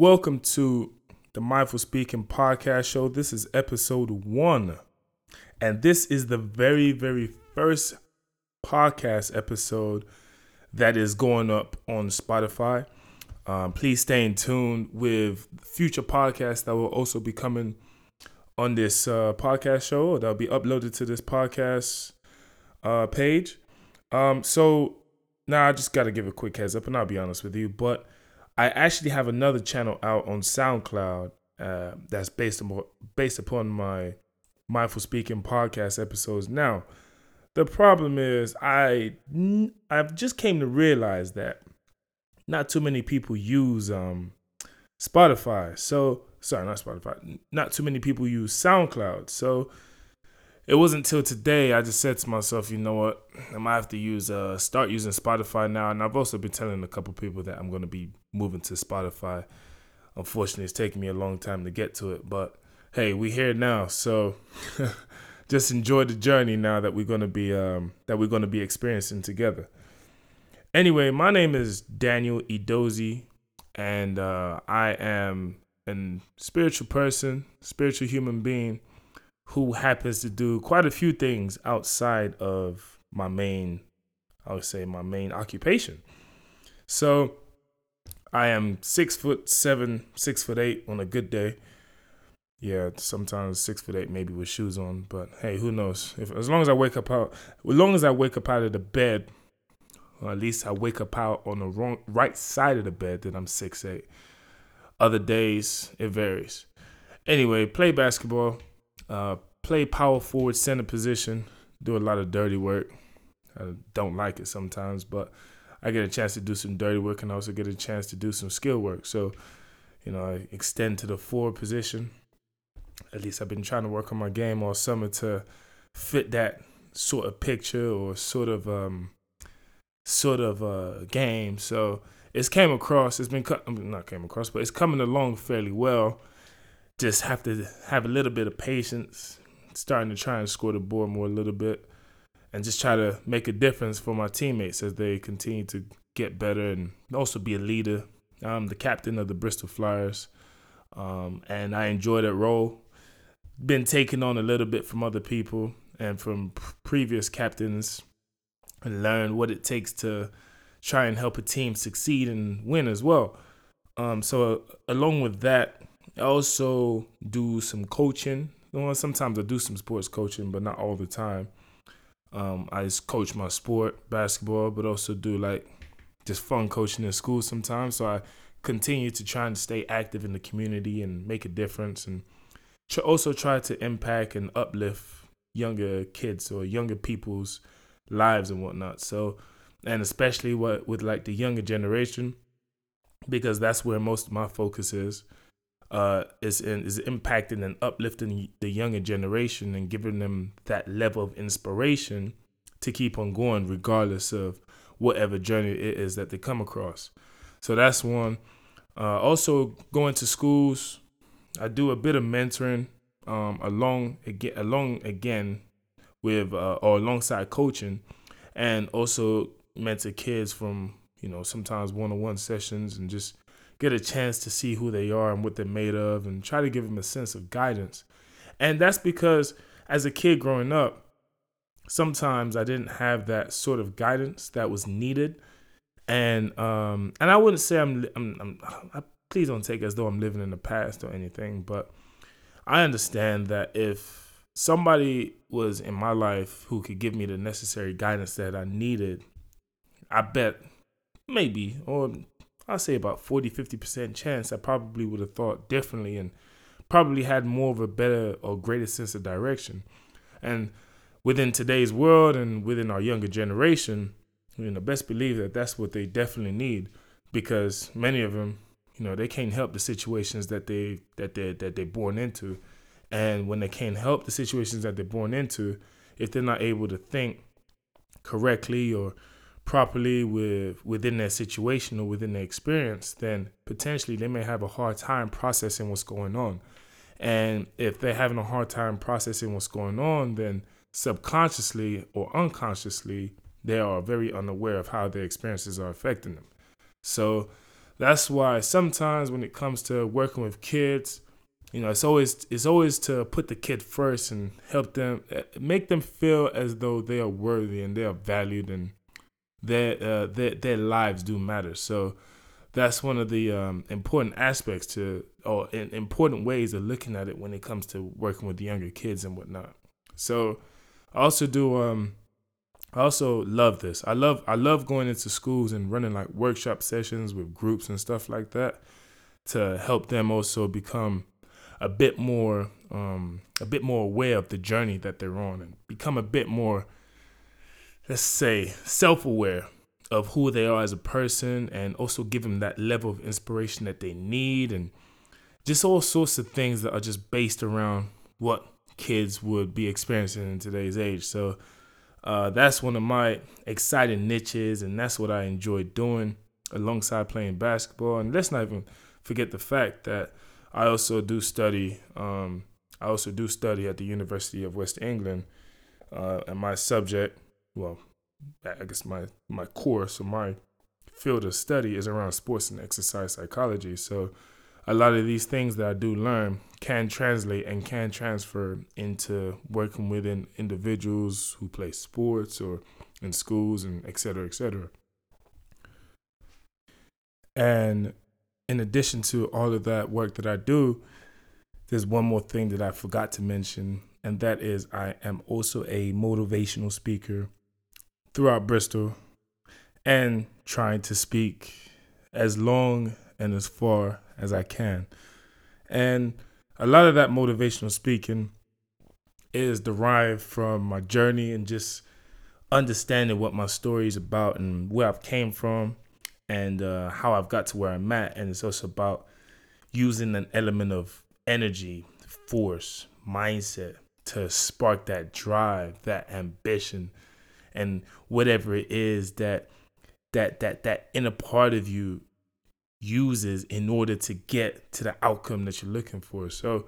Welcome to the Mindful Speaking Podcast Show. This is episode one, and this is the very, very first podcast episode that is going up on Spotify. Um, please stay in tune with future podcasts that will also be coming on this uh, podcast show that'll be uploaded to this podcast uh, page. Um, so now I just got to give a quick heads up, and I'll be honest with you, but I actually have another channel out on SoundCloud uh, that's based on based upon my mindful speaking podcast episodes. Now, the problem is I I've just came to realize that not too many people use um Spotify. So sorry, not Spotify. Not too many people use SoundCloud. So it wasn't until today I just said to myself, you know what, I might have to use uh start using Spotify now. And I've also been telling a couple people that I'm gonna be moving to Spotify. Unfortunately, it's taking me a long time to get to it, but hey, we here now, so just enjoy the journey now that we're gonna be um that we're gonna be experiencing together. Anyway, my name is Daniel Edozie, and uh, I am a spiritual person, spiritual human being who happens to do quite a few things outside of my main, I would say, my main occupation. So I am six foot seven, six foot eight on a good day. Yeah, sometimes six foot eight, maybe with shoes on. But hey, who knows? If as long as I wake up out, as long as I wake up out of the bed, or at least I wake up out on the wrong right side of the bed, then I'm six eight. Other days it varies. Anyway, play basketball. Uh, play power forward center position. Do a lot of dirty work. I don't like it sometimes, but I get a chance to do some dirty work and I also get a chance to do some skill work. So, you know, I extend to the forward position. At least I've been trying to work on my game all summer to fit that sort of picture or sort of um sort of uh game. So it's came across. It's been I mean, not came across, but it's coming along fairly well. Just have to have a little bit of patience, starting to try and score the board more a little bit and just try to make a difference for my teammates as they continue to get better and also be a leader. I'm the captain of the Bristol Flyers, um, and I enjoy that role. Been taken on a little bit from other people and from p- previous captains, and learn what it takes to try and help a team succeed and win as well. Um, so uh, along with that, I also do some coaching. Well, sometimes I do some sports coaching, but not all the time. Um, I just coach my sport, basketball, but also do like just fun coaching in school sometimes. So I continue to try and stay active in the community and make a difference, and also try to impact and uplift younger kids or younger people's lives and whatnot. So, and especially what with like the younger generation, because that's where most of my focus is uh, is in, is impacting and uplifting the younger generation and giving them that level of inspiration to keep on going regardless of whatever journey it is that they come across. So that's one. Uh, also going to schools, I do a bit of mentoring um, along again, along again with uh, or alongside coaching, and also mentor kids from you know sometimes one-on-one sessions and just get a chance to see who they are and what they're made of and try to give them a sense of guidance. And that's because as a kid growing up, sometimes I didn't have that sort of guidance that was needed. And um and I wouldn't say I'm I'm, I'm I, please don't take it as though I'm living in the past or anything, but I understand that if somebody was in my life who could give me the necessary guidance that I needed, I bet maybe or I'll say about 40, 50% chance I probably would have thought differently and probably had more of a better or greater sense of direction. And within today's world and within our younger generation, you know, best believe that that's what they definitely need because many of them, you know, they can't help the situations that they that they that they're born into. And when they can't help the situations that they're born into, if they're not able to think correctly or properly with within their situation or within their experience, then potentially they may have a hard time processing what's going on. And if they're having a hard time processing what's going on, then subconsciously or unconsciously, they are very unaware of how their experiences are affecting them. So that's why sometimes when it comes to working with kids, you know, it's always it's always to put the kid first and help them eh, make them feel as though they are worthy and they are valued and their uh, their their lives do matter. So that's one of the um, important aspects to or important ways of looking at it when it comes to working with younger kids and whatnot. So I also do um I also love this. I love I love going into schools and running like workshop sessions with groups and stuff like that to help them also become a bit more um a bit more aware of the journey that they're on and become a bit more let's say self-aware of who they are as a person and also give them that level of inspiration that they need and just all sorts of things that are just based around what kids would be experiencing in today's age. So uh, that's one of my exciting niches, and that's what I enjoy doing alongside playing basketball. And let's not even forget the fact that I also do study. Um, I also do study at the University of West England, uh, and my subject, well, I guess my my course or my field of study is around sports and exercise psychology. So a lot of these things that I do learn can translate and can transfer into working with individuals who play sports or in schools and et cetera, et cetera. And in addition to all of that work that I do, there's one more thing that I forgot to mention, and that is I am also a motivational speaker throughout Bristol and trying to speak as long and as far as I can. And a lot of that motivational speaking is derived from my journey and just understanding what my story is about and where I've came from and uh, how I've got to where I'm at. And it's also about using an element of energy, force, mindset to spark that drive, that ambition, and whatever it is that that that that inner part of you uses in order to get to the outcome that you're looking for. So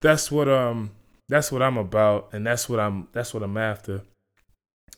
that's what um that's what I'm about and that's what I'm that's what I'm after.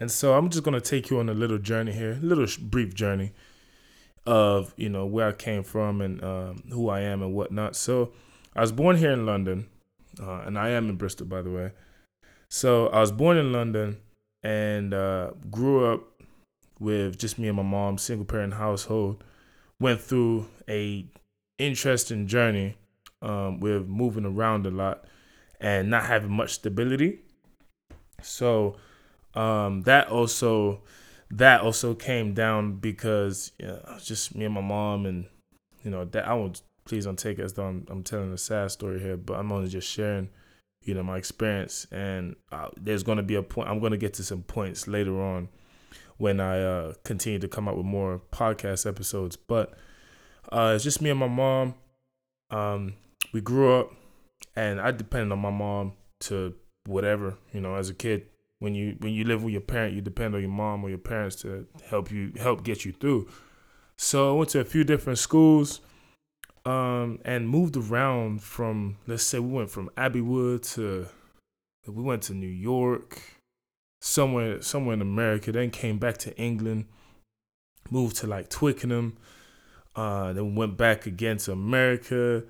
And so I'm just going to take you on a little journey here, a little brief journey of, you know, where I came from and um, who I am and whatnot. So I was born here in London, uh, and I am in Bristol, by the way. So I was born in London and uh, grew up with just me and my mom, single parent household went through a interesting journey um, with moving around a lot and not having much stability. So um, that also that also came down because you know, just me and my mom and you know that I won't please don't take it as though I'm, I'm, telling a sad story here, but I'm only just sharing you know my experience and uh, there's going to be a point I'm going to get to some points later on when I uh, continue to come out with more podcast episodes. But uh, it's just me and my mom. Um, we grew up, and I depended on my mom to whatever you know. As a kid, when you when you live with your parent, you depend on your mom or your parents to help you help get you through. So I went to a few different schools, um, and moved around from let's say we went from Abbeywood to we went to New York, somewhere somewhere in America. Then came back to England, moved to like Twickenham. Uh, then went back again to America.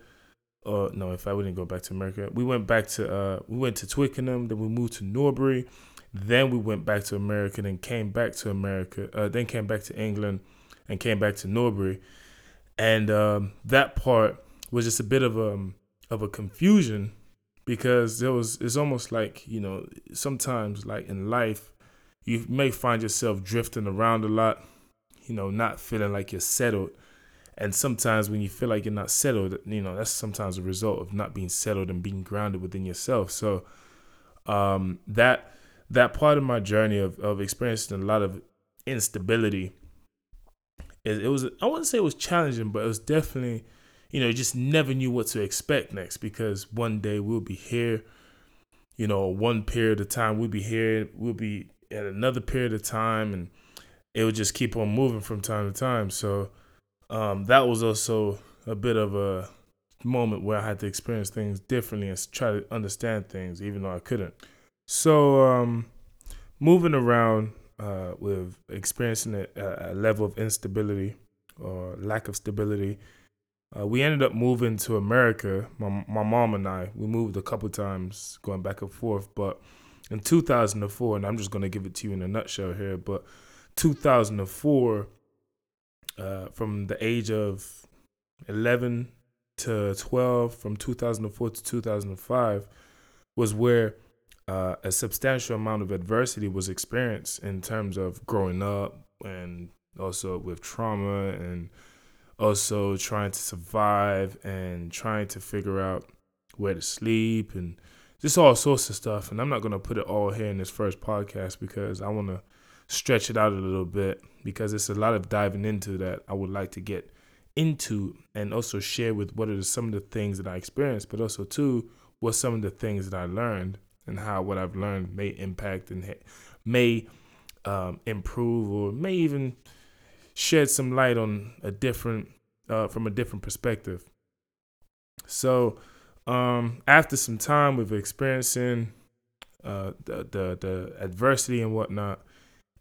Or no, if I wouldn't go back to America, we went back to uh, we went to Twickenham. Then we moved to Norbury. Then we went back to America. Then came back to America. Uh, then came back to England, and came back to Norbury. And um, that part was just a bit of a um, of a confusion because there was it's almost like you know sometimes like in life you may find yourself drifting around a lot you know not feeling like you're settled. And sometimes when you feel like you're not settled you know that's sometimes a result of not being settled and being grounded within yourself. So um that that part of my journey of, of experiencing a lot of instability it, it was i wouldn't say it was challenging but it was definitely you know, just never knew what to expect next because one day we'll be here, you know, one period of time we'll be here, we'll be at another period of time, and it would just keep on moving from time to time. So um, that was also a bit of a moment where I had to experience things differently and try to understand things, even though I couldn't. So um, moving around uh, with experiencing a, a level of instability or lack of stability. Uh, we ended up moving to America. My my mom and I we moved a couple times, going back and forth. But in 2004, and I'm just gonna give it to you in a nutshell here. But 2004, uh, from the age of 11 to 12, from 2004 to 2005, was where uh, a substantial amount of adversity was experienced in terms of growing up and also with trauma and also trying to survive and trying to figure out where to sleep and just all sorts of stuff. And I'm not going to put it all here in this first podcast because I want to stretch it out a little bit because it's a lot of diving into that I would like to get into and also share with what are some of the things that I experienced, but also too what some of the things that I learned and how what I've learned may impact and may um, improve or may even shed some light on a different uh, from a different perspective. So um, after some time with experiencing uh, the, the the adversity and whatnot,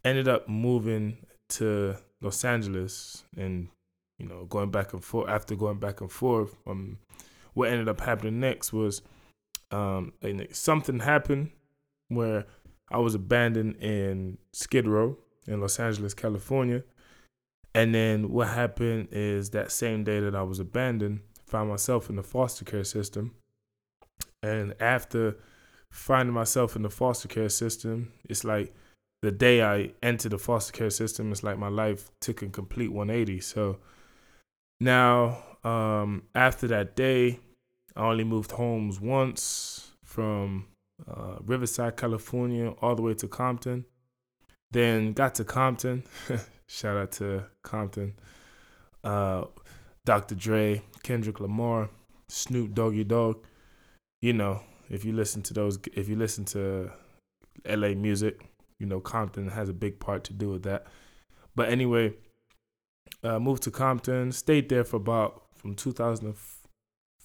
ended up moving to Los Angeles and you know going back and forth. After going back and forth, um, what ended up happening next was um, something happened where I was abandoned in Skid Row in Los Angeles, California. And then what happened is that same day that I was abandoned, found myself in the foster care system. And after finding myself in the foster care system, it's like the day I entered the foster care system, it's like my life took a complete 180. So now, um, after that day, I only moved homes once from uh, Riverside, California, all the way to Compton. Then got to Compton. Shout out to Compton. Uh, Dr. Dre, Kendrick Lamar, Snoop Doggy Dogg. You know, if you listen to those, if you listen to LA music, you know Compton has a big part to do with that. But anyway, uh, moved to Compton, stayed there for about from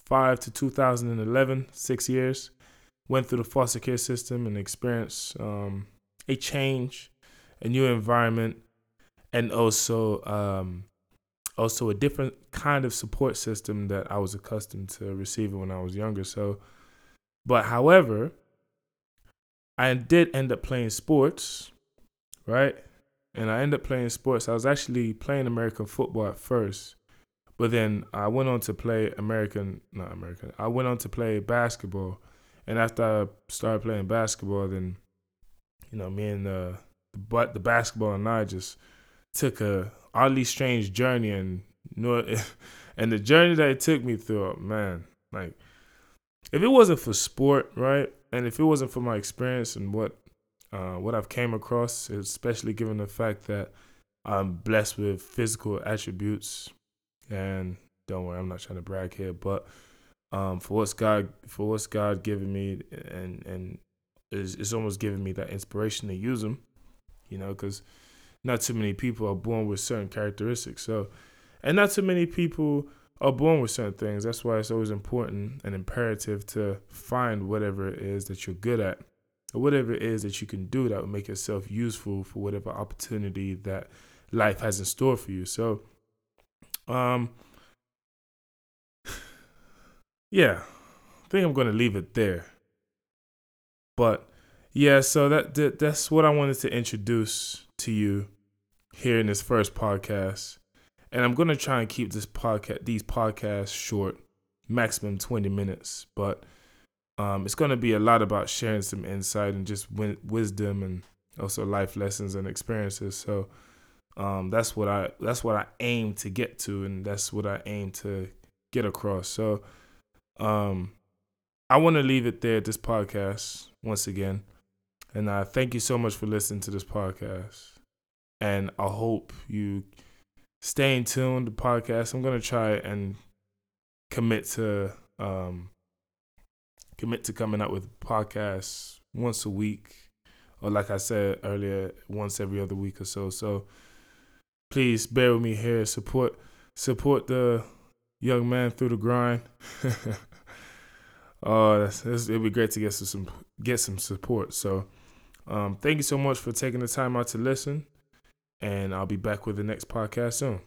2005 to 2011, six years went through the foster care system and experienced um, a change, a new environment, and also um, also a different kind of support system that I was accustomed to receiving when I was younger. So, but however, I did end up playing sports, right? And I ended up playing sports. I was actually playing American football at first, but then I went on to play American, not American. I went on to play basketball and after I started playing basketball, then you know, me and the but the basketball and I just took a oddly strange journey, and and the journey that it took me through, man, like if it wasn't for sport, right, and if it wasn't for my experience and what uh, what I've came across, especially given the fact that I'm blessed with physical attributes, and don't worry, I'm not trying to brag here, but um, for what's God for what's God given me, and and it's almost giving me that inspiration to use them, you know, because not too many people are born with certain characteristics. So, and not too many people are born with certain things. That's why it's always important and imperative to find whatever it is that you're good at, or whatever it is that you can do that will make yourself useful for whatever opportunity that life has in store for you. So, um yeah, I think I'm going to leave it there. But yeah, so that, that that's what I wanted to introduce to you here in this first podcast. And I'm going to try and keep this podcast these podcasts short, maximum 20 minutes, but um, it's going to be a lot about sharing some insight and just w- wisdom and also life lessons and experiences. So um, that's what I that's what I aim to get to, and that's what I aim to get across. So um, I want to leave it there at this podcast once again. And I thank you so much for listening to this podcast. And I hope you stay in tune the podcast. I'm gonna try and commit to um commit to coming out with podcasts once a week. Or like I said earlier, once every other week or so. So please bear with me here. Support support the young man through the grind. uh, it'd be great to get some get some support. So, um, thank you so much for taking the time out to listen, and I'll be back with the next podcast soon.